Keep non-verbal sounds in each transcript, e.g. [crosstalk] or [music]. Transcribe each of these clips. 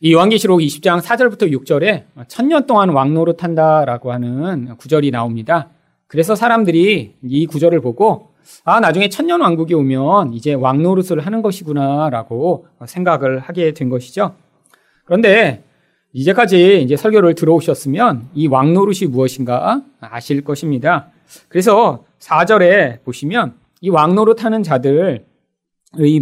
이 요한계시록 20장 4절부터 6절에 천년 동안 왕노릇 한다라고 하는 구절이 나옵니다. 그래서 사람들이 이 구절을 보고 아, 나중에 천년 왕국이 오면 이제 왕노릇을 하는 것이구나라고 생각을 하게 된 것이죠. 그런데 이제까지 이제 설교를 들어오셨으면 이 왕노릇이 무엇인가 아실 것입니다. 그래서 4절에 보시면 이 왕노릇 하는 자들의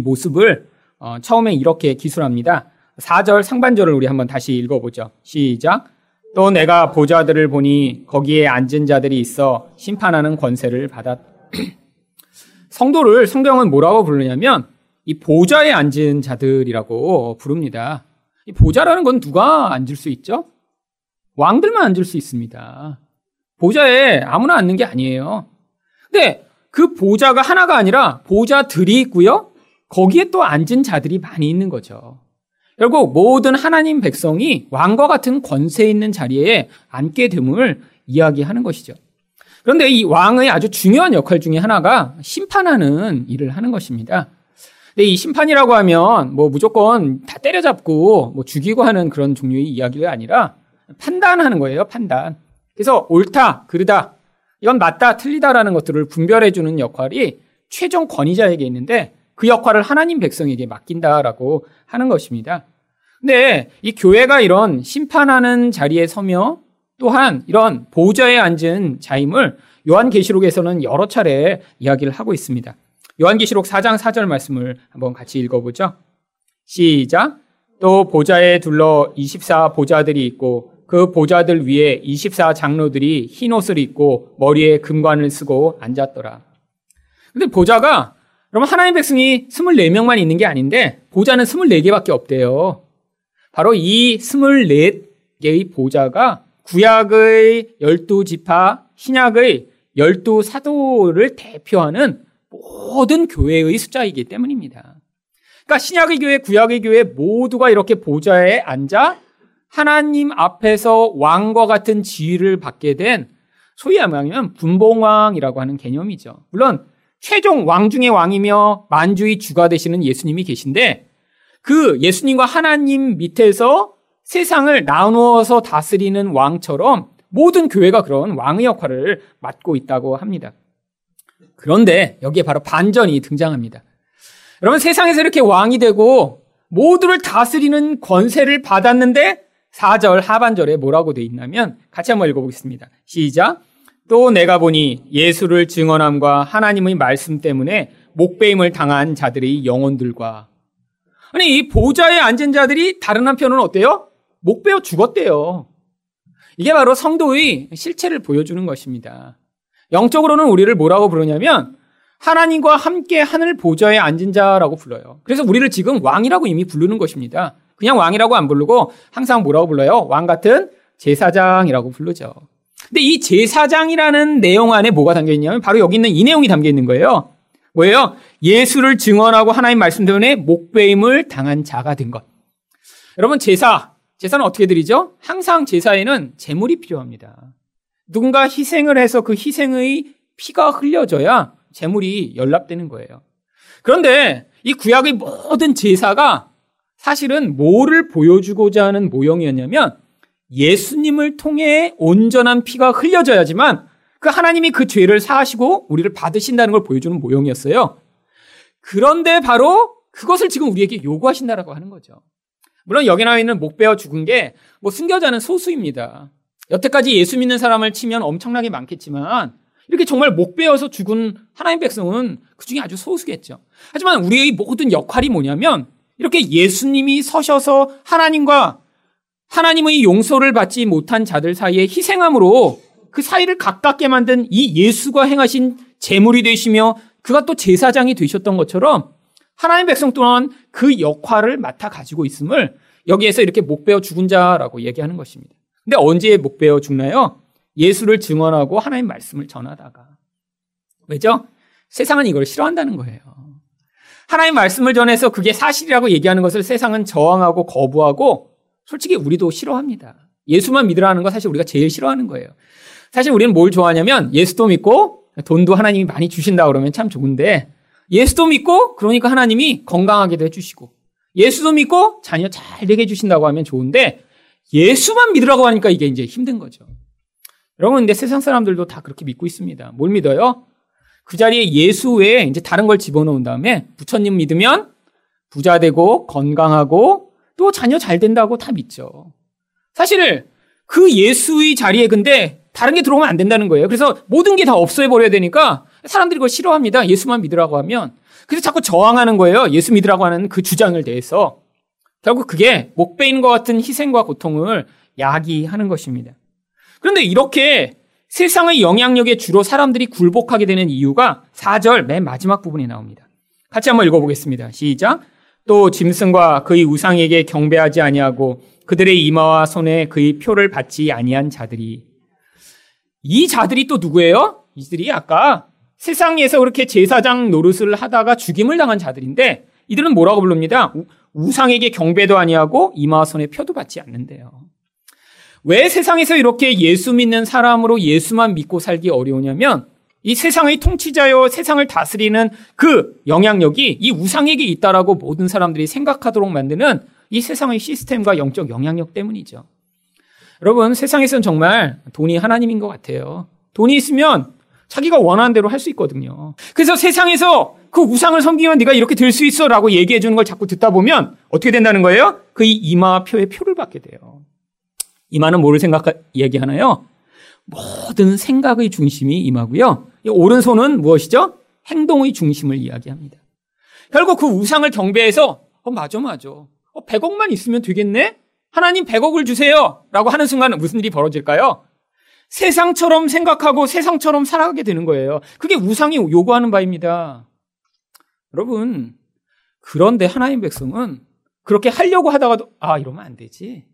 모습을 어, 처음에 이렇게 기술합니다. 4절 상반절을 우리 한번 다시 읽어보죠. 시작. 또 내가 보좌들을 보니 거기에 앉은 자들이 있어 심판하는 권세를 받았. [clears throat] 성도를 성경은 뭐라고 부르냐면 이 보좌에 앉은 자들이라고 부릅니다. 이 보좌라는 건 누가 앉을 수 있죠? 왕들만 앉을 수 있습니다. 보좌에 아무나 앉는 게 아니에요. 근데 그 보좌가 하나가 아니라 보좌들이 있고요. 거기에 또 앉은 자들이 많이 있는 거죠. 결국 모든 하나님 백성이 왕과 같은 권세 있는 자리에 앉게 됨을 이야기하는 것이죠. 그런데 이 왕의 아주 중요한 역할 중에 하나가 심판하는 일을 하는 것입니다. 근데 이 심판이라고 하면 뭐 무조건 다 때려잡고 뭐 죽이고 하는 그런 종류의 이야기가 아니라 판단하는 거예요, 판단. 그래서 옳다, 그르다, 이건 맞다, 틀리다라는 것들을 분별해주는 역할이 최종 권위자에게 있는데 그 역할을 하나님 백성에게 맡긴다라고 하는 것입니다. 근데 이 교회가 이런 심판하는 자리에 서며 또한 이런 보좌에 앉은 자임을 요한계시록에서는 여러 차례 이야기를 하고 있습니다. 요한계시록 4장 4절 말씀을 한번 같이 읽어보죠. 시작. 또 보좌에 둘러 24 보좌들이 있고 그 보좌들 위에 24 장로들이 흰 옷을 입고 머리에 금관을 쓰고 앉았더라. 근데 보좌가 여러분 하나님 백성이 24명만 있는 게 아닌데 보좌는 24개밖에 없대요. 바로 이 24개의 보좌가 구약의 12지파, 신약의 12사도를 대표하는 모든 교회의 숫자이기 때문입니다. 그러니까 신약의 교회, 구약의 교회 모두가 이렇게 보좌에 앉아 하나님 앞에서 왕과 같은 지위를 받게 된 소위 말하면 분봉왕이라고 하는 개념이죠. 물론 최종 왕 중의 왕이며 만주의 주가 되시는 예수님이 계신데 그 예수님과 하나님 밑에서 세상을 나누어서 다스리는 왕처럼 모든 교회가 그런 왕의 역할을 맡고 있다고 합니다. 그런데 여기에 바로 반전이 등장합니다. 여러분 세상에서 이렇게 왕이 되고 모두를 다스리는 권세를 받았는데 4절 하반절에 뭐라고 돼 있냐면 같이 한번 읽어보겠습니다. 시작. 또 내가 보니 예수를 증언함과 하나님의 말씀 때문에 목배임을 당한 자들의 영혼들과 아니 이 보좌에 앉은 자들이 다른 한편은 어때요? 목배어 죽었대요. 이게 바로 성도의 실체를 보여주는 것입니다. 영적으로는 우리를 뭐라고 부르냐면 하나님과 함께 하늘 보좌에 앉은 자라고 불러요. 그래서 우리를 지금 왕이라고 이미 부르는 것입니다. 그냥 왕이라고 안 부르고 항상 뭐라고 불러요? 왕 같은 제사장이라고 부르죠. 근데 이 제사장이라는 내용 안에 뭐가 담겨 있냐면 바로 여기 있는 이 내용이 담겨 있는 거예요. 뭐예요? 예수를 증언하고 하나님 말씀 때문에 목배임을 당한 자가 된 것. 여러분 제사, 제사는 어떻게 드리죠? 항상 제사에는 재물이 필요합니다. 누군가 희생을 해서 그 희생의 피가 흘려져야 재물이 연락되는 거예요. 그런데 이 구약의 모든 제사가 사실은 뭐를 보여주고자 하는 모형이었냐면 예수님을 통해 온전한 피가 흘려져야지만 그 하나님이 그 죄를 사하시고 우리를 받으신다는 걸 보여주는 모형이었어요. 그런데 바로 그것을 지금 우리에게 요구하신다라고 하는 거죠. 물론 여기 나와 있는 목베어 죽은 게뭐 숨겨져 는 소수입니다. 여태까지 예수 믿는 사람을 치면 엄청나게 많겠지만 이렇게 정말 목베어서 죽은 하나님 백성은 그 중에 아주 소수겠죠. 하지만 우리의 모든 역할이 뭐냐면 이렇게 예수님이 서셔서 하나님과 하나님의 용서를 받지 못한 자들 사이에 희생함으로 그 사이를 가깝게 만든 이 예수가 행하신 제물이 되시며 그가 또 제사장이 되셨던 것처럼 하나님 백성 또한 그 역할을 맡아 가지고 있음을 여기에서 이렇게 목베어 죽은 자라고 얘기하는 것입니다. 근데 언제 목베어 죽나요? 예수를 증언하고 하나님 말씀을 전하다가. 왜죠? 세상은 이걸 싫어한다는 거예요. 하나님 말씀을 전해서 그게 사실이라고 얘기하는 것을 세상은 저항하고 거부하고 솔직히 우리도 싫어합니다. 예수만 믿으라는 거 사실 우리가 제일 싫어하는 거예요. 사실 우리는 뭘 좋아하냐면 예수도 믿고 돈도 하나님이 많이 주신다 그러면 참 좋은데 예수도 믿고 그러니까 하나님이 건강하게도 해주시고 예수도 믿고 자녀 잘 되게 해주신다고 하면 좋은데 예수만 믿으라고 하니까 이게 이제 힘든 거죠. 여러분, 근데 세상 사람들도 다 그렇게 믿고 있습니다. 뭘 믿어요? 그 자리에 예수 외에 이제 다른 걸 집어넣은 다음에 부처님 믿으면 부자 되고 건강하고 또 자녀 잘 된다고 다 믿죠. 사실 그 예수의 자리에 근데 다른 게 들어오면 안 된다는 거예요. 그래서 모든 게 다 없애버려야 어 되니까 사람들이 그걸 싫어합니다. 예수만 믿으라고 하면. 그래서 자꾸 저항하는 거예요. 예수 믿으라고 하는 그 주장을 대해서. 결국 그게 목베인과 같은 희생과 고통을 야기하는 것입니다. 그런데 이렇게 세상의 영향력에 주로 사람들이 굴복하게 되는 이유가 4절 맨 마지막 부분에 나옵니다. 같이 한번 읽어보겠습니다. 시작. 또 짐승과 그의 우상에게 경배하지 아니하고 그들의 이마와 손에 그의 표를 받지 아니한 자들이 이 자들이 또 누구예요? 이들이 아까 세상에서 그렇게 제사장 노릇을 하다가 죽임을 당한 자들인데 이들은 뭐라고 부릅니다? 우상에게 경배도 아니하고 이마와 손에 표도 받지 않는데요. 왜 세상에서 이렇게 예수 믿는 사람으로 예수만 믿고 살기 어려우냐면 이 세상의 통치자요 세상을 다스리는 그 영향력이 이 우상에게 있다라고 모든 사람들이 생각하도록 만드는 이 세상의 시스템과 영적 영향력 때문이죠. 여러분, 세상에서는 정말 돈이 하나님인 것 같아요. 돈이 있으면 자기가 원하는 대로 할 수 있거든요. 그래서 세상에서 그 우상을 섬기면 네가 이렇게 될 수 있어 라고 얘기해 주는 걸 자꾸 듣다 보면 어떻게 된다는 거예요? 그 이마표의 표를 받게 돼요. 이마는 뭐를 생각, 얘기하나요? 모든 생각의 중심이 이마고요. 오른손은 무엇이죠? 행동의 중심을 이야기합니다. 결국 그 우상을 경배해서 어, 맞아, 맞아. 어, 100억만 있으면 되겠네? 하나님 100억을 주세요. 라고 하는 순간 무슨 일이 벌어질까요? 세상처럼 생각하고 세상처럼 살아가게 되는 거예요. 그게 우상이 요구하는 바입니다. 여러분, 그런데 하나님 백성은 그렇게 하려고 하다가도, 아, 이러면 안 되지.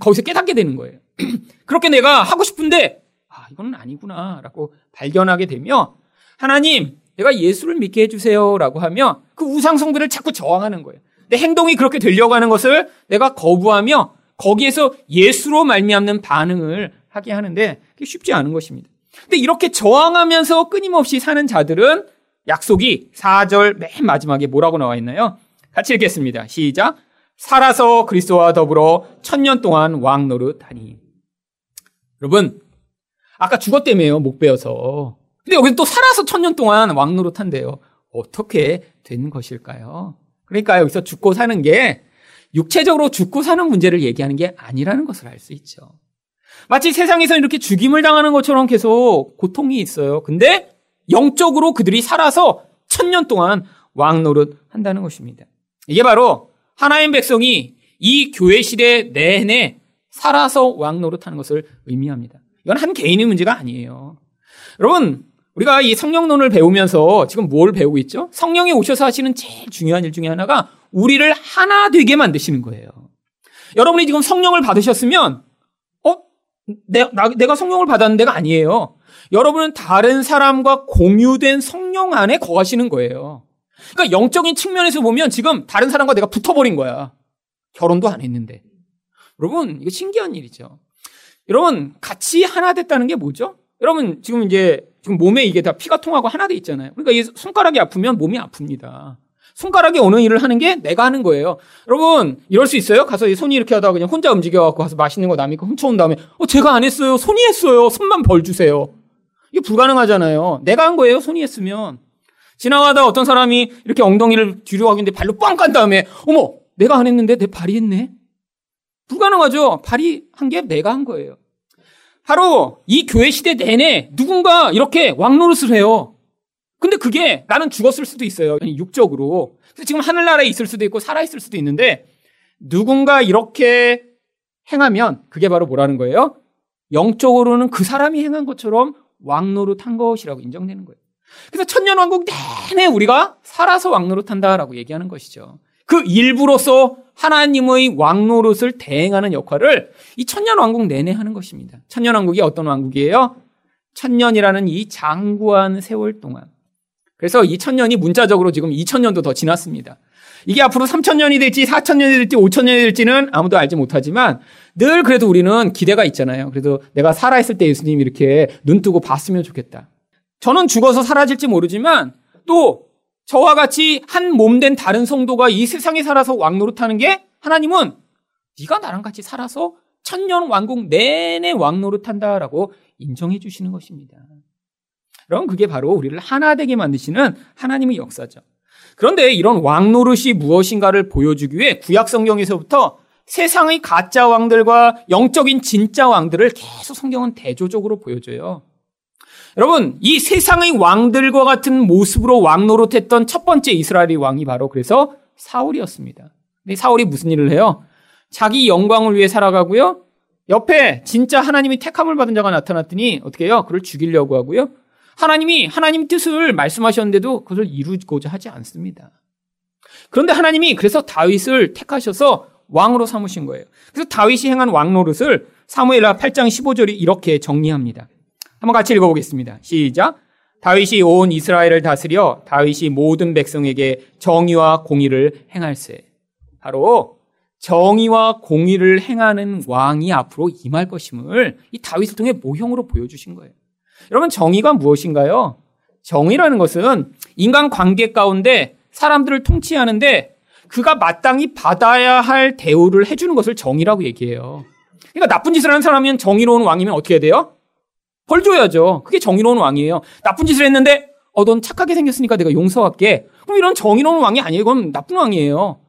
거기서 깨닫게 되는 거예요. [clears throat] 그렇게 내가 하고 싶은데, 아, 이건 아니구나. 라고 발견하게 되며, 하나님, 내가 예수를 믿게 해주세요. 라고 하며, 그 우상성들을 자꾸 저항하는 거예요. 내 행동이 그렇게 되려고 하는 것을 내가 거부하며 거기에서 예수로 말미암는 반응을 하게 하는데 그게 쉽지 않은 것입니다. 근데 이렇게 저항하면서 끊임없이 사는 자들은 약속이 4절 맨 마지막에 뭐라고 나와 있나요? 같이 읽겠습니다. 시작. 살아서 그리스도와 더불어 천년 동안 왕 노릇하니. 여러분, 아까 죽었다며요. 목 베어서. 근데 여기서 또 살아서 천년 동안 왕 노릇한대요. 어떻게 된 것일까요? 그러니까 여기서 죽고 사는 게 육체적으로 죽고 사는 문제를 얘기하는 게 아니라는 것을 알 수 있죠. 마치 세상에서 이렇게 죽임을 당하는 것처럼 계속 고통이 있어요. 근데 영적으로 그들이 살아서 천년 동안 왕 노릇 한다는 것입니다. 이게 바로 하나님 백성이 이 교회 시대 내내 살아서 왕 노릇 하는 것을 의미합니다. 이건 한 개인의 문제가 아니에요. 여러분, 우리가 이 성령론을 배우면서 지금 뭘 배우고 있죠? 성령이 오셔서 하시는 제일 중요한 일 중에 하나가 우리를 하나 되게 만드시는 거예요. 여러분이 지금 성령을 받으셨으면, 어? 내, 나, 내가 성령을 받았는 데가 아니에요. 여러분은 다른 사람과 공유된 성령 안에 거하시는 거예요. 그러니까 영적인 측면에서 보면 지금 다른 사람과 내가 붙어버린 거야. 결혼도 안 했는데. 여러분, 이거 신기한 일이죠. 여러분, 같이 하나 됐다는 게 뭐죠? 여러분, 지금 이제 지금 몸에 이게 다 피가 통하고 하나 돼 있잖아요. 그러니까 이 손가락이 아프면 몸이 아픕니다. 손가락이 어느 일을 하는 게 내가 하는 거예요. 여러분, 이럴 수 있어요? 가서 이 손이 이렇게 하다가 그냥 혼자 움직여갖고 가서 맛있는 거 남이 거 훔쳐온 다음에, 어, 제가 안 했어요. 손이 했어요. 손만 벌 주세요. 이게 불가능하잖아요. 내가 한 거예요. 손이 했으면. 지나가다 어떤 사람이 이렇게 엉덩이를 뒤로 가는데 발로 뻥 깐 다음에, 어머, 내가 안 했는데 내 발이 했네? 불가능하죠. 발이 한 게 내가 한 거예요. 바로 이 교회 시대 내내 누군가 이렇게 왕노릇을 해요. 근데 그게 나는 죽었을 수도 있어요. 육적으로. 지금 하늘나라에 있을 수도 있고 살아있을 수도 있는데 누군가 이렇게 행하면 그게 바로 뭐라는 거예요? 영적으로는 그 사람이 행한 것처럼 왕노릇 한 것이라고 인정되는 거예요. 그래서 천년왕국 내내 우리가 살아서 왕노릇 한다라고 얘기하는 것이죠. 그 일부로서 하나님의 왕노릇을 대행하는 역할을 이 천년왕국 내내 하는 것입니다. 천년왕국이 어떤 왕국이에요? 천년이라는 이 장구한 세월 동안. 그래서 이 천년이 문자적으로 지금 2천년도 더 지났습니다. 이게 앞으로 3천년이 될지 4천년이 될지 5천년이 될지는 아무도 알지 못하지만 늘 그래도 우리는 기대가 있잖아요. 그래도 내가 살아있을 때 예수님이 이렇게 눈 뜨고 봤으면 좋겠다. 저는 죽어서 사라질지 모르지만 또 저와 같이 한 몸 된 다른 성도가 이 세상에 살아서 왕 노릇하는 게 하나님은 네가 나랑 같이 살아서 천년 왕국 내내 왕 노릇한다라고 인정해 주시는 것입니다. 그럼 그게 바로 우리를 하나 되게 만드시는 하나님의 역사죠. 그런데 이런 왕 노릇이 무엇인가를 보여주기 위해 구약 성경에서부터 세상의 가짜 왕들과 영적인 진짜 왕들을 계속 성경은 대조적으로 보여줘요. 여러분, 이 세상의 왕들과 같은 모습으로 왕 노릇했던 첫 번째 이스라엘의 왕이 바로 그래서 사울이었습니다. 근데 사울이 무슨 일을 해요? 자기 영광을 위해 살아가고요. 옆에 진짜 하나님이 택함을 받은 자가 나타났더니 어떻게 해요? 그를 죽이려고 하고요. 하나님이 하나님 뜻을 말씀하셨는데도 그것을 이루고자 하지 않습니다. 그런데 하나님이 그래서 다윗을 택하셔서 왕으로 삼으신 거예요. 그래서 다윗이 행한 왕 노릇을 사무엘하 8장 15절이 이렇게 정리합니다. 한번 같이 읽어보겠습니다. 시작. 다윗이 온 이스라엘을 다스려 다윗이 모든 백성에게 정의와 공의를 행할세. 바로 정의와 공의를 행하는 왕이 앞으로 임할 것임을 이 다윗을 통해 모형으로 보여주신 거예요. 여러분 정의가 무엇인가요? 정의라는 것은 인간 관계 가운데 사람들을 통치하는데 그가 마땅히 받아야 할 대우를 해주는 것을 정의라고 얘기해요. 그러니까 나쁜 짓을 하는 사람이면 정의로운 왕이면 어떻게 돼요? 벌 줘야죠. 그게 정의로운 왕이에요. 나쁜 짓을 했는데 어, 넌 착하게 생겼으니까 내가 용서할게. 그럼 이런 정의로운 왕이 아니에요. 그건 나쁜 왕이에요.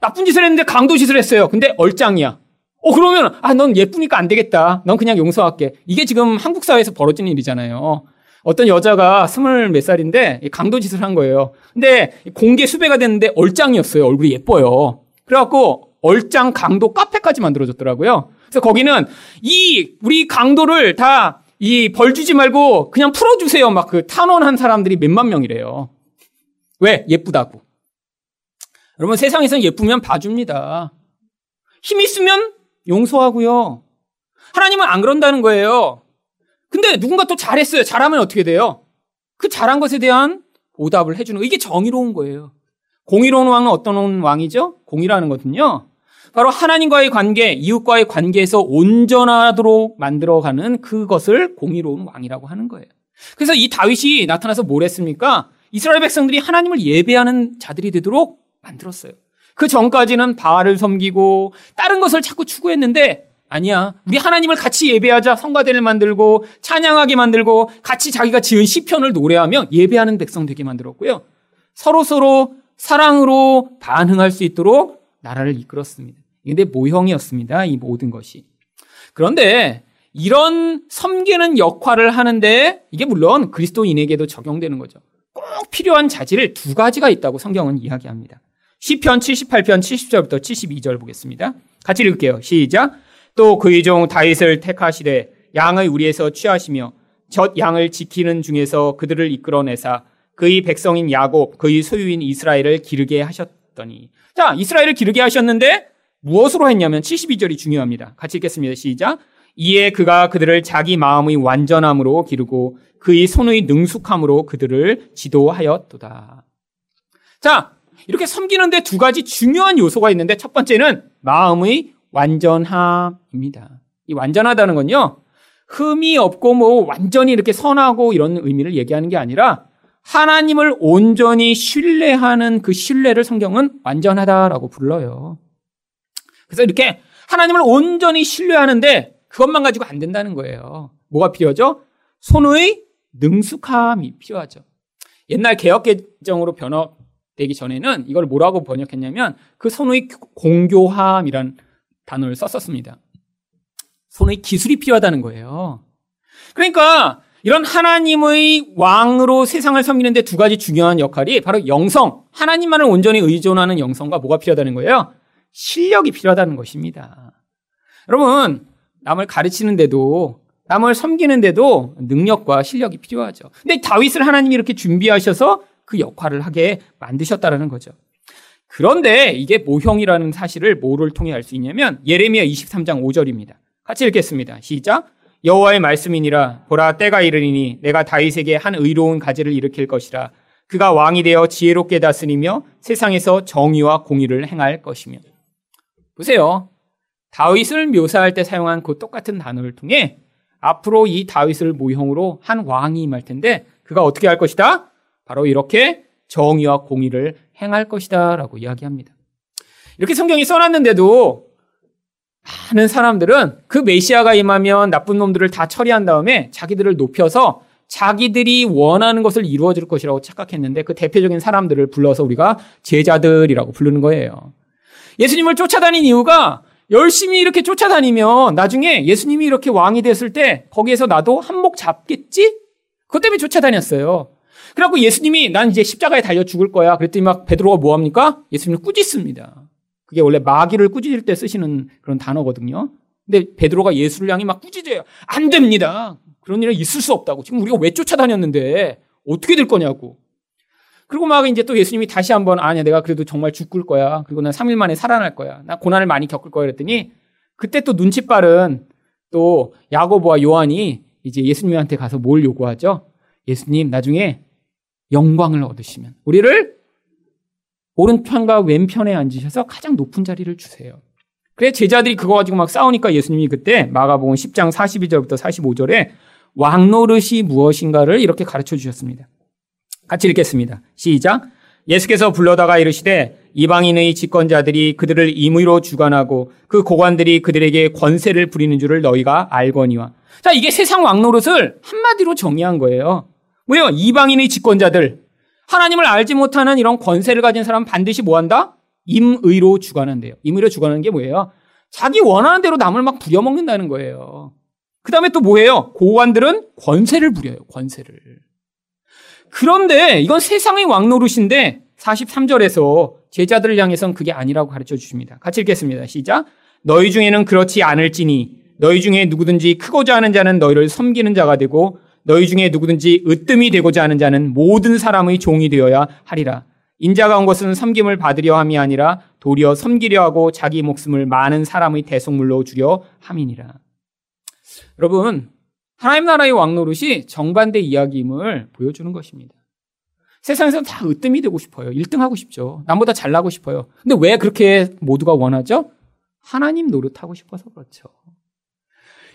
나쁜 짓을 했는데 강도 짓을 했어요. 근데 얼짱이야. 어, 그러면, 아, 넌 예쁘니까 안 되겠다. 넌 그냥 용서할게. 이게 지금 한국 사회에서 벌어진 일이잖아요. 어떤 여자가 스물 몇 살인데 강도 짓을 한 거예요. 근데 공개 수배가 됐는데 얼짱이었어요. 얼굴이 예뻐요. 그래갖고 얼짱 강도 카페까지 만들어졌더라고요. 그래서 거기는 이 우리 강도를 다 이 벌 주지 말고 그냥 풀어주세요. 막 그 탄원한 사람들이 몇만 명이래요. 왜? 예쁘다고. 여러분 세상에서는 예쁘면 봐줍니다. 힘 있으면 용서하고요. 하나님은 안 그런다는 거예요. 근데 누군가 또 잘했어요. 잘하면 어떻게 돼요? 그 잘한 것에 대한 보답을 해주는 거. 이게 정의로운 거예요. 공의로운 왕은 어떤 왕이죠? 공의라는 것은요. 바로 하나님과의 관계, 이웃과의 관계에서 온전하도록 만들어가는 그것을 공의로운 왕이라고 하는 거예요. 그래서 이 다윗이 나타나서 뭘 했습니까? 이스라엘 백성들이 하나님을 예배하는 자들이 되도록 만들었어요. 그 전까지는 바알을 섬기고 다른 것을 자꾸 추구했는데 아니야. 우리 하나님을 같이 예배하자. 성가대를 만들고 찬양하게 만들고 같이 자기가 지은 시편을 노래하며 예배하는 백성 되게 만들었고요. 서로 서로 사랑으로 반응할 수 있도록 나라를 이끌었습니다. 근데 모형이었습니다. 이 모든 것이. 그런데 이런 섬기는 역할을 하는데 이게 물론 그리스도인에게도 적용되는 거죠. 꼭 필요한 자질을 두 가지가 있다고 성경은 이야기합니다. 시편 78편 70절부터 72절 보겠습니다. 같이 읽을게요. 시작. 또 그의 종 다윗을 택하시되 양의 우리에서 취하시며 젖 양을 지키는 중에서 그들을 이끌어내사 그의 백성인 야곱 그의 소유인 이스라엘을 기르게 하셨더니 자 이스라엘을 기르게 하셨는데 무엇으로 했냐면 72절이 중요합니다. 같이 읽겠습니다. 시작. 이에 그가 그들을 자기 마음의 완전함으로 기르고 그의 손의 능숙함으로 그들을 지도하였도다. 자, 이렇게 섬기는데 두 가지 중요한 요소가 있는데 첫 번째는 마음의 완전함입니다. 이 완전하다는 건요, 흠이 없고 뭐 완전히 이렇게 선하고 이런 의미를 얘기하는 게 아니라 하나님을 온전히 신뢰하는 그 신뢰를 성경은 완전하다라고 불러요. 그래서 이렇게 하나님을 온전히 신뢰하는데 그것만 가지고 안 된다는 거예요. 뭐가 필요하죠? 손의 능숙함이 필요하죠. 옛날 개혁개정으로 변화되기 전에는 이걸 뭐라고 번역했냐면 그 손의 공교함이란 단어를 썼었습니다. 손의 기술이 필요하다는 거예요. 그러니까 이런 하나님의 왕으로 세상을 섬기는데 두 가지 중요한 역할이 바로 영성, 하나님만을 온전히 의존하는 영성과 뭐가 필요하다는 거예요? 실력이 필요하다는 것입니다. 여러분, 남을 가르치는데도 남을 섬기는데도 능력과 실력이 필요하죠. 근데 다윗을 하나님이 이렇게 준비하셔서 그 역할을 하게 만드셨다라는 거죠. 그런데 이게 모형이라는 사실을 뭐를 통해 알 수 있냐면 예레미야 23장 5절입니다. 같이 읽겠습니다. 시작. 여호와의 말씀이니라 보라 때가 이르리니 내가 다윗에게 한 의로운 가지를 일으킬 것이라 그가 왕이 되어 지혜롭게 다스리며 세상에서 정의와 공의를 행할 것이며 보세요. 다윗을 묘사할 때 사용한 그 똑같은 단어를 통해 앞으로 이 다윗을 모형으로 한 왕이 임할 텐데 그가 어떻게 할 것이다? 바로 이렇게 정의와 공의를 행할 것이다. 라고 이야기합니다. 이렇게 성경이 써놨는데도 많은 사람들은 그 메시아가 임하면 나쁜 놈들을 다 처리한 다음에 자기들을 높여서 자기들이 원하는 것을 이루어질 것이라고 착각했는데 그 대표적인 사람들을 불러서 우리가 제자들이라고 부르는 거예요. 예수님을 쫓아다닌 이유가 열심히 이렇게 쫓아다니면 나중에 예수님이 이렇게 왕이 됐을 때 거기에서 나도 한몫 잡겠지? 그것 때문에 쫓아다녔어요. 그래갖고 예수님이 난 이제 십자가에 달려 죽을 거야. 그랬더니 막 베드로가 뭐 합니까? 예수님을 꾸짖습니다. 그게 원래 마귀를 꾸짖을 때 쓰시는 그런 단어거든요. 근데 베드로가 예수를 향해 막 꾸짖어요. 안 됩니다. 그런 일은 있을 수 없다고. 지금 우리가 왜 쫓아다녔는데 어떻게 될 거냐고. 그리고 막 이제 또 예수님이 다시 한번 아니야 내가 그래도 정말 죽을 거야. 그리고 난 3일 만에 살아날 거야. 나 고난을 많이 겪을 거야 그랬더니 그때 또 눈치 빠른 또 야고보와 요한이 이제 예수님한테 가서 뭘 요구하죠? 예수님 나중에 영광을 얻으시면 우리를 오른편과 왼편에 앉으셔서 가장 높은 자리를 주세요. 그래 제자들이 그거 가지고 막 싸우니까 예수님이 그때 마가복음 10장 42절부터 45절에 왕노릇이 무엇인가를 이렇게 가르쳐 주셨습니다. 같이 읽겠습니다. 시작. 예수께서 불러다가 이르시되 이방인의 집권자들이 그들을 임의로 주관하고 그 고관들이 그들에게 권세를 부리는 줄을 너희가 알거니와. 자, 이게 세상 왕노릇을 한마디로 정의한 거예요. 뭐예요? 이방인의 집권자들. 하나님을 알지 못하는 이런 권세를 가진 사람 반드시 뭐 한다? 임의로 주관한대요. 임의로 주관하는 게 뭐예요? 자기 원하는 대로 남을 막 부려먹는다는 거예요. 그 다음에 또 뭐예요? 고관들은 권세를 부려요. 권세를. 그런데 이건 세상의 왕노릇인데 43절에서 제자들을 향해서는 그게 아니라고 가르쳐 주십니다. 같이 읽겠습니다. 시작. 너희 중에는 그렇지 않을지니 너희 중에 누구든지 크고자 하는 자는 너희를 섬기는 자가 되고 너희 중에 누구든지 으뜸이 되고자 하는 자는 모든 사람의 종이 되어야 하리라. 인자가 온 것은 섬김을 받으려 함이 아니라 도리어 섬기려 하고 자기 목숨을 많은 사람의 대속물로 주려 함이니라. 여러분, 하나님 나라의 왕노릇이 정반대 이야기임을 보여주는 것입니다. 세상에서 다 으뜸이 되고 싶어요. 1등 하고 싶죠. 남보다 잘나고 싶어요. 근데 왜 그렇게 모두가 원하죠? 하나님 노릇하고 싶어서 그렇죠.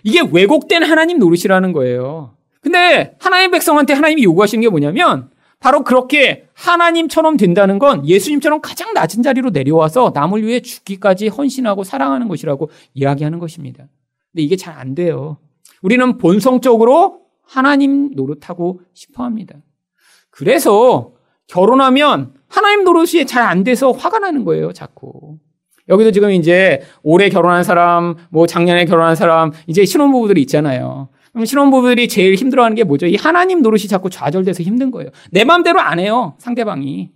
이게 왜곡된 하나님 노릇이라는 거예요. 근데 하나님 백성한테 하나님이 요구하시는 게 뭐냐면 바로 그렇게 하나님처럼 된다는 건 예수님처럼 가장 낮은 자리로 내려와서 남을 위해 죽기까지 헌신하고 사랑하는 것이라고 이야기하는 것입니다. 근데 이게 잘 안 돼요. 우리는 본성적으로 하나님 노릇하고 싶어 합니다. 그래서 결혼하면 하나님 노릇이 잘 안 돼서 화가 나는 거예요, 자꾸. 여기도 지금 이제 올해 결혼한 사람, 뭐 작년에 결혼한 사람, 이제 신혼부부들이 있잖아요. 그럼 신혼부부들이 제일 힘들어하는 게 뭐죠? 이 하나님 노릇이 자꾸 좌절돼서 힘든 거예요. 내 마음대로 안 해요, 상대방이.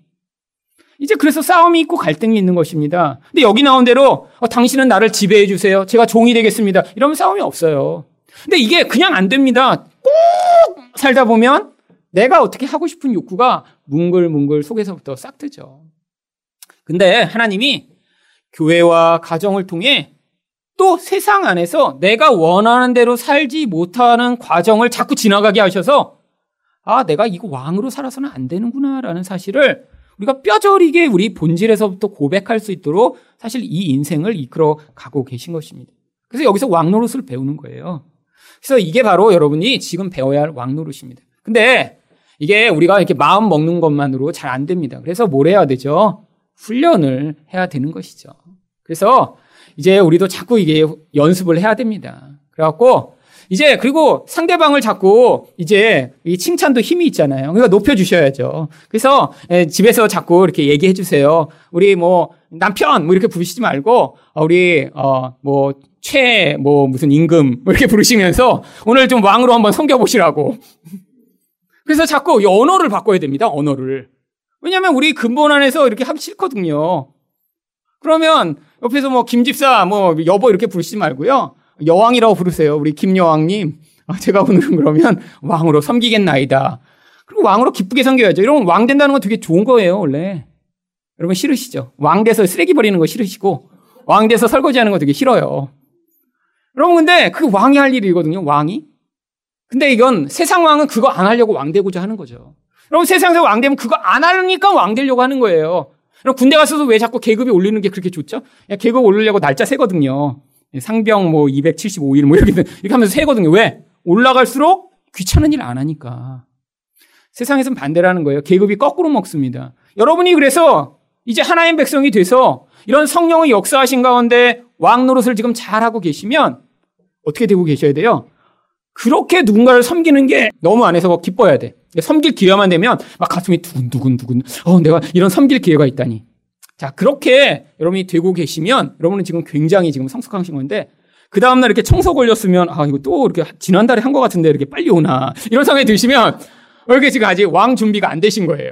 이제 그래서 싸움이 있고 갈등이 있는 것입니다. 근데 여기 나온 대로 어, 당신은 나를 지배해 주세요. 제가 종이 되겠습니다. 이러면 싸움이 없어요. 근데 이게 그냥 안 됩니다. 꼭 살다 보면 내가 어떻게 하고 싶은 욕구가 뭉글뭉글 속에서부터 싹 트죠. 근데 하나님이 교회와 가정을 통해 또 세상 안에서 내가 원하는 대로 살지 못하는 과정을 자꾸 지나가게 하셔서 아, 내가 이거 왕으로 살아서는 안 되는구나라는 사실을 우리가 뼈저리게 우리 본질에서부터 고백할 수 있도록 사실 이 인생을 이끌어 가고 계신 것입니다. 그래서 여기서 왕노릇을 배우는 거예요. 그래서 이게 바로 여러분이 지금 배워야 할 왕노릇입니다. 근데 이게 우리가 이렇게 마음 먹는 것만으로 잘 안 됩니다. 그래서 뭘 해야 되죠? 훈련을 해야 되는 것이죠. 그래서 이제 우리도 자꾸 이게 연습을 해야 됩니다. 그래갖고 이제 그리고 상대방을 자꾸 이제 이 칭찬도 힘이 있잖아요. 그러니까 높여주셔야죠. 그래서 예, 집에서 자꾸 이렇게 얘기해 주세요. 우리 뭐 남편 뭐 이렇게 부르시지 말고 어, 우리 어뭐 최뭐 무슨 임금 뭐 이렇게 부르시면서 오늘 좀 왕으로 한번 섬겨 보시라고. 그래서 자꾸 이 언어를 바꿔야 됩니다. 언어를. 왜냐하면 우리 근본 안에서 이렇게 하기 싫거든요. 그러면 옆에서 뭐 김집사 뭐 여보 이렇게 부르시지 말고요. 여왕이라고 부르세요. 우리 김여왕님. 아, 제가 오늘은 그러면 왕으로 섬기겠나이다. 그리고 왕으로 기쁘게 섬겨야죠. 이러면 왕 된다는 건 되게 좋은 거예요, 원래. 여러분 싫으시죠? 왕 돼서 쓰레기 버리는 거 싫으시고, 왕 돼서 설거지 하는 거 되게 싫어요. 여러분 근데 그 왕이 할 일이거든요, 왕이. 근데 이건 세상 왕은 그거 안 하려고 왕 되고자 하는 거죠. 여러분 세상에서 왕 되면 그거 안 하니까 왕 되려고 하는 거예요. 여러분 군대 가서도 왜 자꾸 계급이 올리는 게 그렇게 좋죠? 계급 올리려고 날짜 세거든요. 상병 뭐 275일 뭐 이렇게, 이렇게 하면서 세거든요. 왜? 올라갈수록 귀찮은 일 안 하니까. 세상에서는 반대라는 거예요. 계급이 거꾸로 먹습니다. 여러분이 그래서 이제 하나님 백성이 돼서 이런 성령의 역사하신 가운데 왕 노릇을 지금 잘하고 계시면 어떻게 되고 계셔야 돼요? 그렇게 누군가를 섬기는 게 너무 안에서 뭐 기뻐야 돼. 섬길 기회만 되면 막 가슴이 두근두근두근. 어, 내가 이런 섬길 기회가 있다니. 자, 그렇게 여러분이 되고 계시면 여러분은 지금 굉장히 지금 성숙하신 건데 그 다음날 이렇게 청소 걸렸으면 아, 이거 또 이렇게 지난달에 한 것 같은데 이렇게 빨리 오나. 이런 생각이 드시면 이렇게 지금 아직 왕 준비가 안 되신 거예요.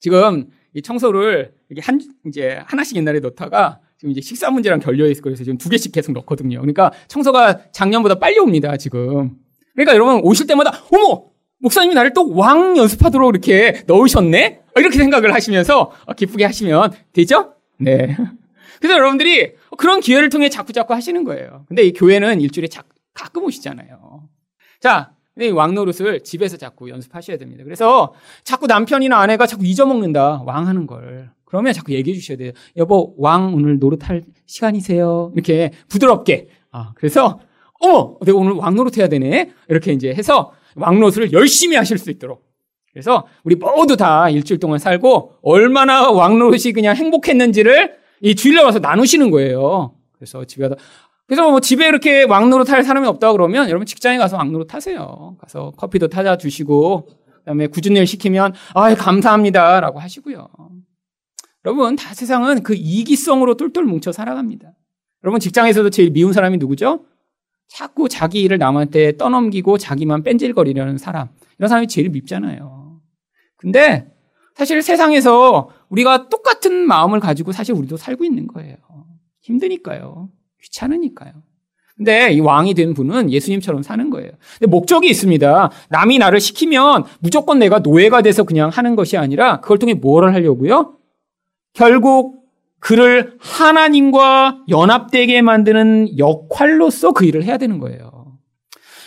지금 이 청소를 이렇게 한, 이제 하나씩 옛날에 넣다가 지금 이제 식사 문제랑 결려 있을 어 거라서 지금 두 개씩 계속 넣거든요. 그러니까 청소가 작년보다 빨리 옵니다, 지금. 그러니까 여러분 오실 때마다, 어머! 목사님이 나를 또 왕 연습하도록 이렇게 넣으셨네? 이렇게 생각을 하시면서 기쁘게 하시면 되죠? 네. [laughs] 그래서 여러분들이 그런 기회를 통해 자꾸자꾸 하시는 거예요. 근데 이 교회는 일주일에 자, 가끔 오시잖아요. 자, 근데 이 왕 노릇을 집에서 자꾸 연습하셔야 됩니다. 그래서 자꾸 남편이나 아내가 자꾸 잊어먹는다. 왕 하는 걸. 그러면 자꾸 얘기해 주셔야 돼요. 여보, 왕 오늘 노릇할 시간이세요? 이렇게 부드럽게. 아, 그래서, 어머, 내가 오늘 왕 노릇 해야 되네? 이렇게 이제 해서 왕 노릇을 열심히 하실 수 있도록. 그래서 우리 모두 다 일주일 동안 살고 얼마나 왕 노릇이 그냥 행복했는지를 이 주일날 와서 나누시는 거예요. 그래서 집에 가서 그래서 뭐 집에 이렇게 왕노릇 할 사람이 없다 그러면 여러분 직장에 가서 왕노릇 하세요. 가서 커피도 타다 주시고 그다음에 굳은 일 시키면 아 감사합니다라고 하시고요. 여러분 다 세상은 그 이기성으로 똘똘 뭉쳐 살아갑니다. 여러분 직장에서도 제일 미운 사람이 누구죠? 자꾸 자기 일을 남한테 떠넘기고 자기만 뺀질거리려는 사람. 이런 사람이 제일 밉잖아요. 근데 사실 세상에서 우리가 똑같은 마음을 가지고 사실 우리도 살고 있는 거예요. 힘드니까요. 귀찮으니까요. 근데 이 왕이 된 분은 예수님처럼 사는 거예요. 근데 목적이 있습니다. 남이 나를 시키면 무조건 내가 노예가 돼서 그냥 하는 것이 아니라 그걸 통해 뭐를 하려고요? 결국 그를 하나님과 연합되게 만드는 역할로서 그 일을 해야 되는 거예요.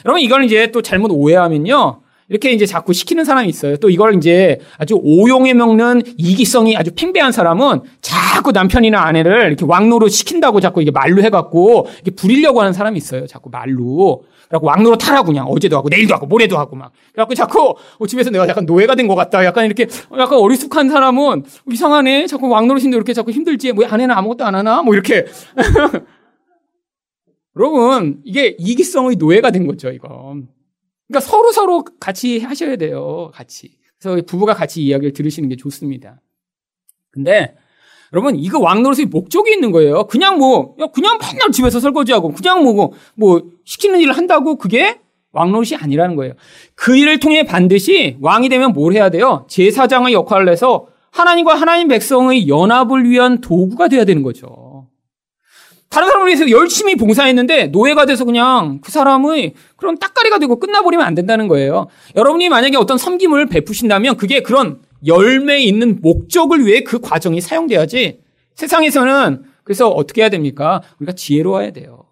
여러분 이걸 이제 또 잘못 오해하면요. 이렇게 이제 자꾸 시키는 사람이 있어요. 또 이걸 이제 아주 오용에 먹는 이기성이 아주 팽배한 사람은 자꾸 남편이나 아내를 이렇게 왕노로 시킨다고 자꾸 이게 말로 해갖고 이렇게 부리려고 하는 사람이 있어요. 자꾸 말로. 그래갖고 왕노로 타라고 그냥 어제도 하고 내일도 하고 모레도 하고 막. 그래갖고 자꾸 어, 집에서 내가 약간 노예가 된 것 같다. 약간 이렇게 약간 어리숙한 사람은 이상하네. 자꾸 왕노릇인데 이렇게 자꾸 힘들지. 뭐 아내는 아무것도 안 하나? 뭐 이렇게. [laughs] 여러분, 이게 이기성의 노예가 된 거죠, 이거. 그러니까 서로 서로 같이 하셔야 돼요. 같이. 그래서 부부가 같이 이야기를 들으시는 게 좋습니다. 근데 여러분 이거 왕노릇의 목적이 있는 거예요. 그냥 뭐 그냥 맨날 집에서 설거지하고 그냥 뭐, 뭐 시키는 일을 한다고 그게 왕노릇이 아니라는 거예요. 그 일을 통해 반드시 왕이 되면 뭘 해야 돼요? 제사장의 역할을 해서 하나님과 하나님 백성의 연합을 위한 도구가 돼야 되는 거죠. 다른 사람을 위해서 열심히 봉사했는데 노예가 돼서 그냥 그 사람의 그런 따까리가 되고 끝나버리면 안 된다는 거예요. 여러분이 만약에 어떤 섬김을 베푸신다면 그게 그런 열매 있는 목적을 위해 그 과정이 사용돼야지 세상에서는 그래서 어떻게 해야 됩니까? 우리가 지혜로워야 돼요.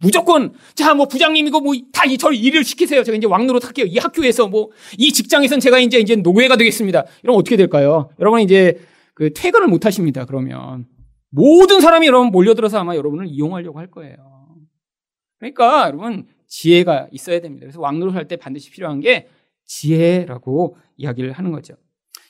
무조건 자 뭐 부장님이고 뭐다 저를 일을 시키세요. 제가 이제 왕노릇 할게요. 이 학교에서 뭐 이 직장에선 제가 이제 이제 노예가 되겠습니다. 이러면 어떻게 될까요? 여러분 이제 그 퇴근을 못 하십니다. 그러면 모든 사람이 여러분 몰려들어서 아마 여러분을 이용하려고 할 거예요. 그러니까 여러분 지혜가 있어야 됩니다. 그래서 왕노릇 할때 반드시 필요한 게 지혜라고 이야기를 하는 거죠.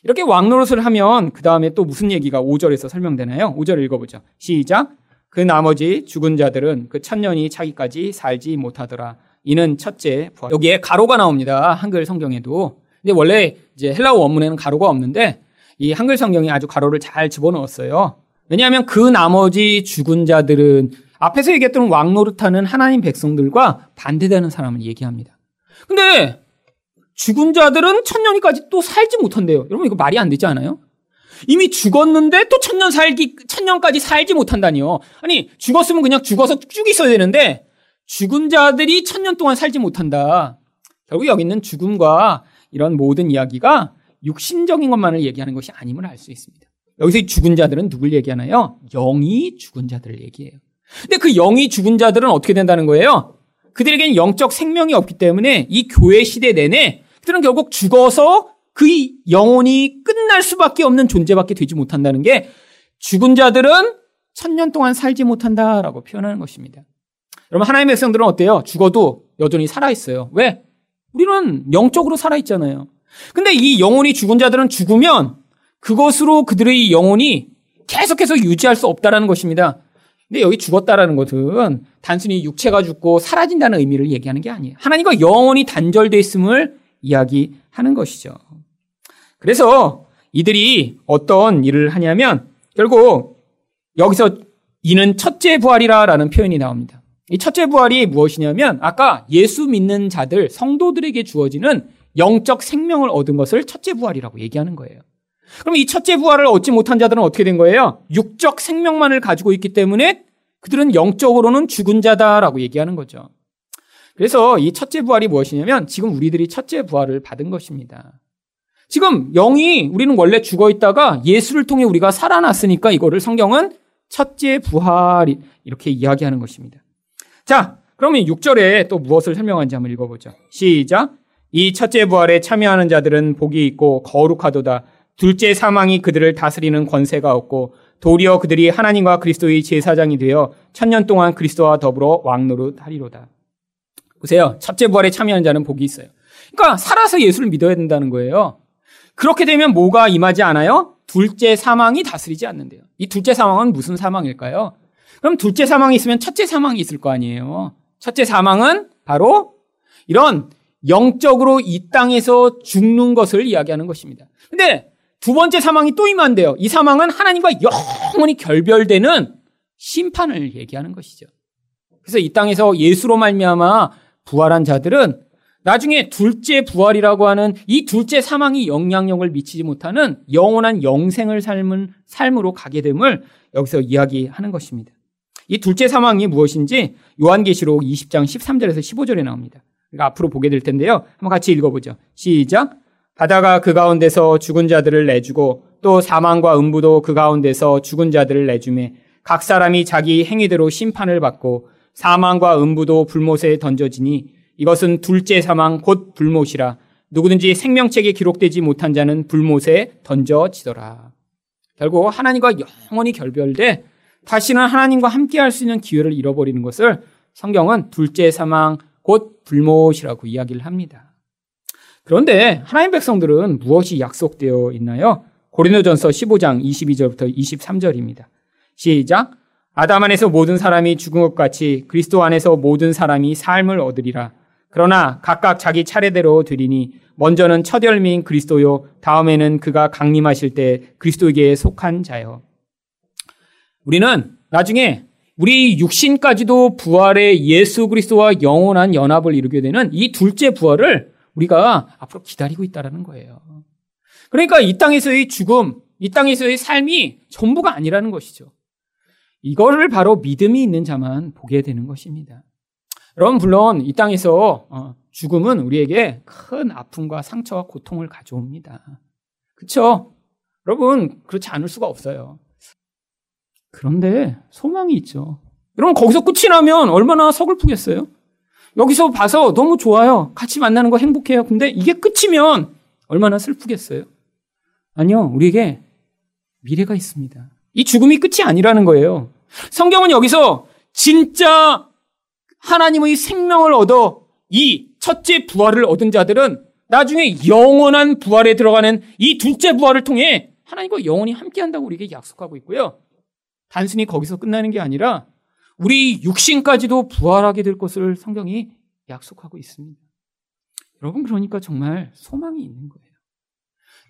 이렇게 왕노릇을 하면 그 다음에 또 무슨 얘기가 5절에서 설명되나요? 5절 읽어보죠. 시작. 그 나머지 죽은 자들은 그 천년이 차기까지 살지 못하더라. 이는 첫째 부활. 여기에 가로가 나옵니다. 한글 성경에도. 근데 원래 이제 헬라어 원문에는 가로가 없는데 이 한글 성경이 아주 가로를 잘 집어넣었어요. 왜냐하면 그 나머지 죽은 자들은 앞에서 얘기했던 왕노릇하는 하나님 백성들과 반대되는 사람을 얘기합니다. 근데 죽은 자들은 천년이까지 또 살지 못한대요. 여러분 이거 말이 안 되지 않아요? 이미 죽었는데 또 천년 살기 천년까지 살지 못한다니요. 아니 죽었으면 그냥 죽어서 쭉 있어야 되는데 죽은 자들이 천년 동안 살지 못한다. 결국 여기 있는 죽음과 이런 모든 이야기가 육신적인 것만을 얘기하는 것이 아님을 알 수 있습니다. 여기서 죽은 자들은 누굴 얘기하나요? 영이 죽은 자들을 얘기해요. 근데 그 영이 죽은 자들은 어떻게 된다는 거예요? 그들에게는 영적 생명이 없기 때문에 이 교회 시대 내내 그들은 결국 죽어서 그 영혼이 끝날 수밖에 없는 존재밖에 되지 못한다는 게 죽은 자들은 천년 동안 살지 못한다라고 표현하는 것입니다. 여러분 하나님의 백성들은 어때요? 죽어도 여전히 살아 있어요. 왜? 우리는 영적으로 살아 있잖아요. 근데 이 영혼이 죽은 자들은 죽으면 그것으로 그들의 영혼이 계속해서 유지할 수 없다라는 것입니다. 근데 여기 죽었다라는 것은 단순히 육체가 죽고 사라진다는 의미를 얘기하는 게 아니에요. 하나님과 영원히 단절되어 있음을 이야기하는 것이죠. 그래서 이들이 어떤 일을 하냐면 결국 여기서 이는 첫째 부활이라라는 표현이 나옵니다. 이 첫째 부활이 무엇이냐면 아까 예수 믿는 자들 성도들에게 주어지는 영적 생명을 얻은 것을 첫째 부활이라고 얘기하는 거예요. 그럼 이 첫째 부활을 얻지 못한 자들은 어떻게 된 거예요? 육적 생명만을 가지고 있기 때문에 그들은 영적으로는 죽은 자다라고 얘기하는 거죠. 그래서 이 첫째 부활이 무엇이냐면 지금 우리들이 첫째 부활을 받은 것입니다. 지금 영이 우리는 원래 죽어 있다가 예수를 통해 우리가 살아났으니까 이거를 성경은 첫째 부활이 이렇게 이야기하는 것입니다. 자, 그러면 6절에 또 무엇을 설명하는지 한번 읽어보죠. 시작. 이 첫째 부활에 참여하는 자들은 복이 있고 거룩하도다. 둘째 사망이 그들을 다스리는 권세가 없고 도리어 그들이 하나님과 그리스도의 제사장이 되어 천년 동안 그리스도와 더불어 왕노릇하리로다. 보세요. 첫째 부활에 참여하는 자는 복이 있어요. 그러니까 살아서 예수를 믿어야 된다는 거예요. 그렇게 되면 뭐가 임하지 않아요? 둘째 사망이 다스리지 않는데요. 이 둘째 사망은 무슨 사망일까요? 그럼 둘째 사망이 있으면 첫째 사망이 있을 거 아니에요. 첫째 사망은 바로 이런 영적으로 이 땅에서 죽는 것을 이야기하는 것입니다. 근데 두 번째 사망이 또 임한대요. 이 사망은 하나님과 영원히 결별되는 심판을 얘기하는 것이죠. 그래서 이 땅에서 예수로 말미암아 부활한 자들은 나중에 둘째 부활이라고 하는 이 둘째 사망이 영향력을 미치지 못하는 영원한 영생을 삶은 삶으로 가게 됨을 여기서 이야기하는 것입니다. 이 둘째 사망이 무엇인지 요한계시록 20장 13절에서 15절에 나옵니다. 그러니까 앞으로 보게 될 텐데요. 한번 같이 읽어보죠. 시작. 바다가 그 가운데서 죽은 자들을 내주고 또 사망과 음부도 그 가운데서 죽은 자들을 내주매 각 사람이 자기 행위대로 심판을 받고 사망과 음부도 불못에 던져지니 이것은 둘째 사망 곧 불못이라 누구든지 생명책에 기록되지 못한 자는 불못에 던져지더라. 결국 하나님과 영원히 결별돼 다시는 하나님과 함께 할 수 있는 기회를 잃어버리는 것을 성경은 둘째 사망 곧 불못이라고 이야기를 합니다. 그런데 하나님 백성들은 무엇이 약속되어 있나요? 고린도전서 15장 22절부터 23절입니다. 시작. 아담 안에서 모든 사람이 죽은 것 같이 그리스도 안에서 모든 사람이 삶을 얻으리라. 그러나 각각 자기 차례대로 드리니 먼저는 첫 열매인 그리스도요 다음에는 그가 강림하실 때 그리스도에게 속한 자요. 우리는 나중에 우리 육신까지도 부활의 예수 그리스도와 영원한 연합을 이루게 되는 이 둘째 부활을 우리가 앞으로 기다리고 있다라는 거예요. 그러니까 이 땅에서의 죽음, 이 땅에서의 삶이 전부가 아니라는 것이죠. 이거를 바로 믿음이 있는 자만 보게 되는 것입니다. 여러분 물론 이 땅에서 어, 죽음은 우리에게 큰 아픔과 상처와 고통을 가져옵니다. 그렇죠? 여러분 그렇지 않을 수가 없어요. 그런데 소망이 있죠. 여러분 거기서 끝이 나면 얼마나 서글프겠어요? 여기서 봐서 너무 좋아요. 같이 만나는 거 행복해요. 근데 이게 끝이면 얼마나 슬프겠어요? 아니요. 우리에게 미래가 있습니다. 이 죽음이 끝이 아니라는 거예요. 성경은 여기서 진짜 하나님의 생명을 얻어 이 첫째 부활을 얻은 자들은 나중에 영원한 부활에 들어가는 이 둘째 부활을 통해 하나님과 영원히 함께 한다고 우리에게 약속하고 있고요. 단순히 거기서 끝나는 게 아니라 우리 육신까지도 부활하게 될 것을 성경이 약속하고 있습니다. 여러분, 그러니까 정말 소망이 있는 거예요.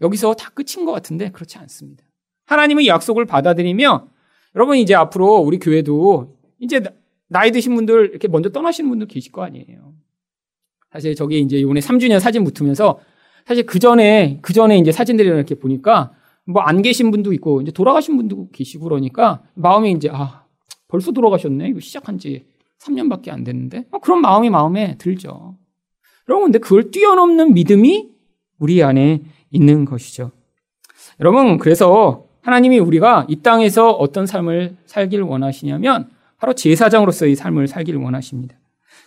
여기서 다 끝인 것 같은데 그렇지 않습니다. 하나님의 약속을 받아들이며 여러분 이제 앞으로 우리 교회도 이제 나이 드신 분들 이렇게 먼저 떠나시는 분들 계실 거 아니에요. 사실 저기 이제 이번에 3주년 사진 붙으면서 사실 그 전에 그 전에 이제 사진들을 이렇게 보니까 뭐 안 계신 분도 있고 이제 돌아가신 분도 계시고 그러니까 마음이 이제 아 벌써 돌아가셨네 이거 시작한 지 3년밖에 안 됐는데 어, 그런 마음이 마음에 들죠. 여러분 근데 그걸 뛰어넘는 믿음이 우리 안에 있는 것이죠. 여러분 그래서 하나님이 우리가 이 땅에서 어떤 삶을 살기를 원하시냐면 바로 제사장으로서의 삶을 살기를 원하십니다.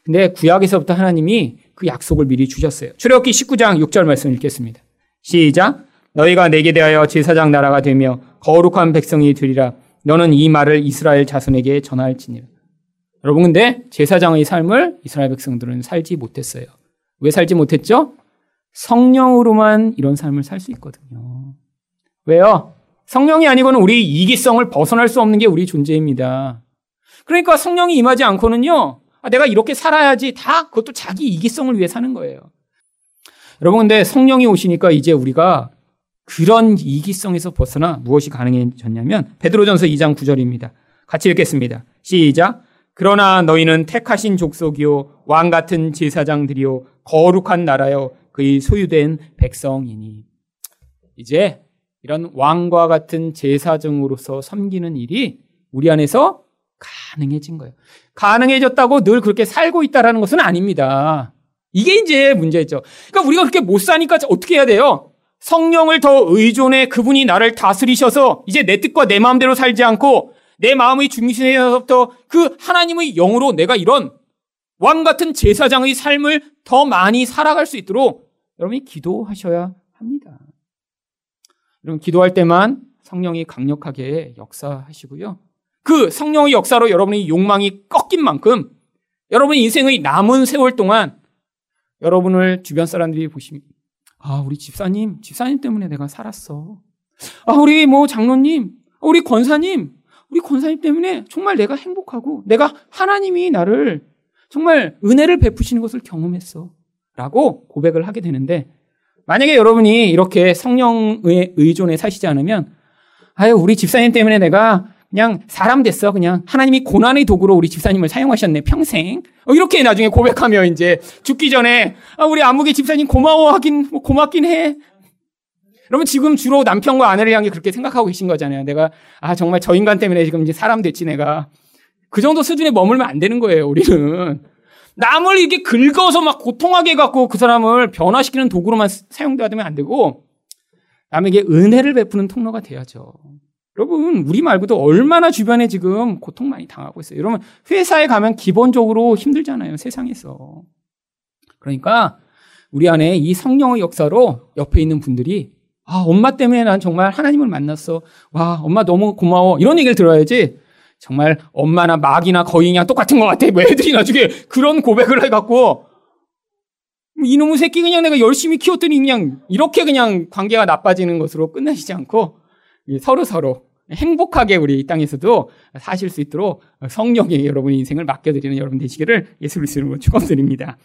근데 구약에서부터 하나님이 그 약속을 미리 주셨어요. 출애굽기 19장 6절 말씀 읽겠습니다. 시작. 너희가 내게 대하여 제사장 나라가 되며 거룩한 백성이 되리라. 너는 이 말을 이스라엘 자손에게 전할지니라. 여러분 근데 제사장의 삶을 이스라엘 백성들은 살지 못했어요. 왜 살지 못했죠? 성령으로만 이런 삶을 살 수 있거든요. 왜요? 성령이 아니고는 우리 이기성을 벗어날 수 없는 게 우리 존재입니다. 그러니까 성령이 임하지 않고는요, 아, 내가 이렇게 살아야지 다 그것도 자기 이기성을 위해 사는 거예요. 여러분, 근데 성령이 오시니까 이제 우리가 그런 이기성에서 벗어나 무엇이 가능해졌냐면, 베드로전서 2장 9절입니다. 같이 읽겠습니다. 시작. 그러나 너희는 택하신 족속이요, 왕 같은 제사장들이요, 거룩한 나라요, 그의 소유된 백성이니. 이제 이런 왕과 같은 제사장으로서 섬기는 일이 우리 안에서 가능해진 거예요. 가능해졌다고 늘 그렇게 살고 있다라는 것은 아닙니다. 이게 이제 문제죠. 그러니까 우리가 그렇게 못 사니까 어떻게 해야 돼요? 성령을 더 의존해 그분이 나를 다스리셔서 이제 내 뜻과 내 마음대로 살지 않고 내 마음의 중심에서부터 그 하나님의 영으로 내가 이런 왕 같은 제사장의 삶을 더 많이 살아갈 수 있도록 여러분이 기도하셔야 합니다. 여러분 기도할 때만 성령이 강력하게 역사하시고요. 그 성령의 역사로 여러분의 욕망이 꺾인 만큼 여러분의 인생의 남은 세월 동안 여러분을 주변 사람들이 보시면 아 우리 집사님 집사님 때문에 내가 살았어. 아 우리 뭐 장로님 우리 권사님 우리 권사님 때문에 정말 내가 행복하고 내가 하나님이 나를 정말 은혜를 베푸시는 것을 경험했어. 라고 고백을 하게 되는데 만약에 여러분이 이렇게 성령의 의존에 사시지 않으면 아유 우리 집사님 때문에 내가 그냥 사람 됐어 그냥. 하나님이 고난의 도구로 우리 집사님을 사용하셨네 평생. 어, 이렇게 나중에 고백하며 이제 죽기 전에 아, 우리 아무개 집사님 고마워하긴 뭐 고맙긴 해. 여러분 지금 주로 남편과 아내를 향해 그렇게 생각하고 계신 거잖아요. 내가 아 정말 저 인간 때문에 지금 이제 사람 됐지 내가. 그 정도 수준에 머물면 안 되는 거예요 우리는. 남을 이렇게 긁어서 막 고통하게 해갖고 그 사람을 변화시키는 도구로만 사용되면 안 되고 남에게 은혜를 베푸는 통로가 돼야죠. 여러분, 우리 말고도 얼마나 주변에 지금 고통 많이 당하고 있어요. 여러분, 회사에 가면 기본적으로 힘들잖아요. 세상에서. 그러니까 우리 안에 이 성령의 역사로 옆에 있는 분들이 아, 엄마 때문에 난 정말 하나님을 만났어. 와, 엄마 너무 고마워. 이런 얘기를 들어야지. 정말 엄마나 막이나 거인이랑 똑같은 것 같아. 뭐 애들이 나중에 그런 고백을 해갖고 이놈의 새끼 그냥 내가 열심히 키웠더니 그냥 이렇게 그냥 관계가 나빠지는 것으로 끝나시지 않고 서로 서로 행복하게 우리 이 땅에서도 사실 수 있도록 성령에 여러분의 인생을 맡겨드리는 여러분 되시기를 예수 그리스도로 축원드립니다.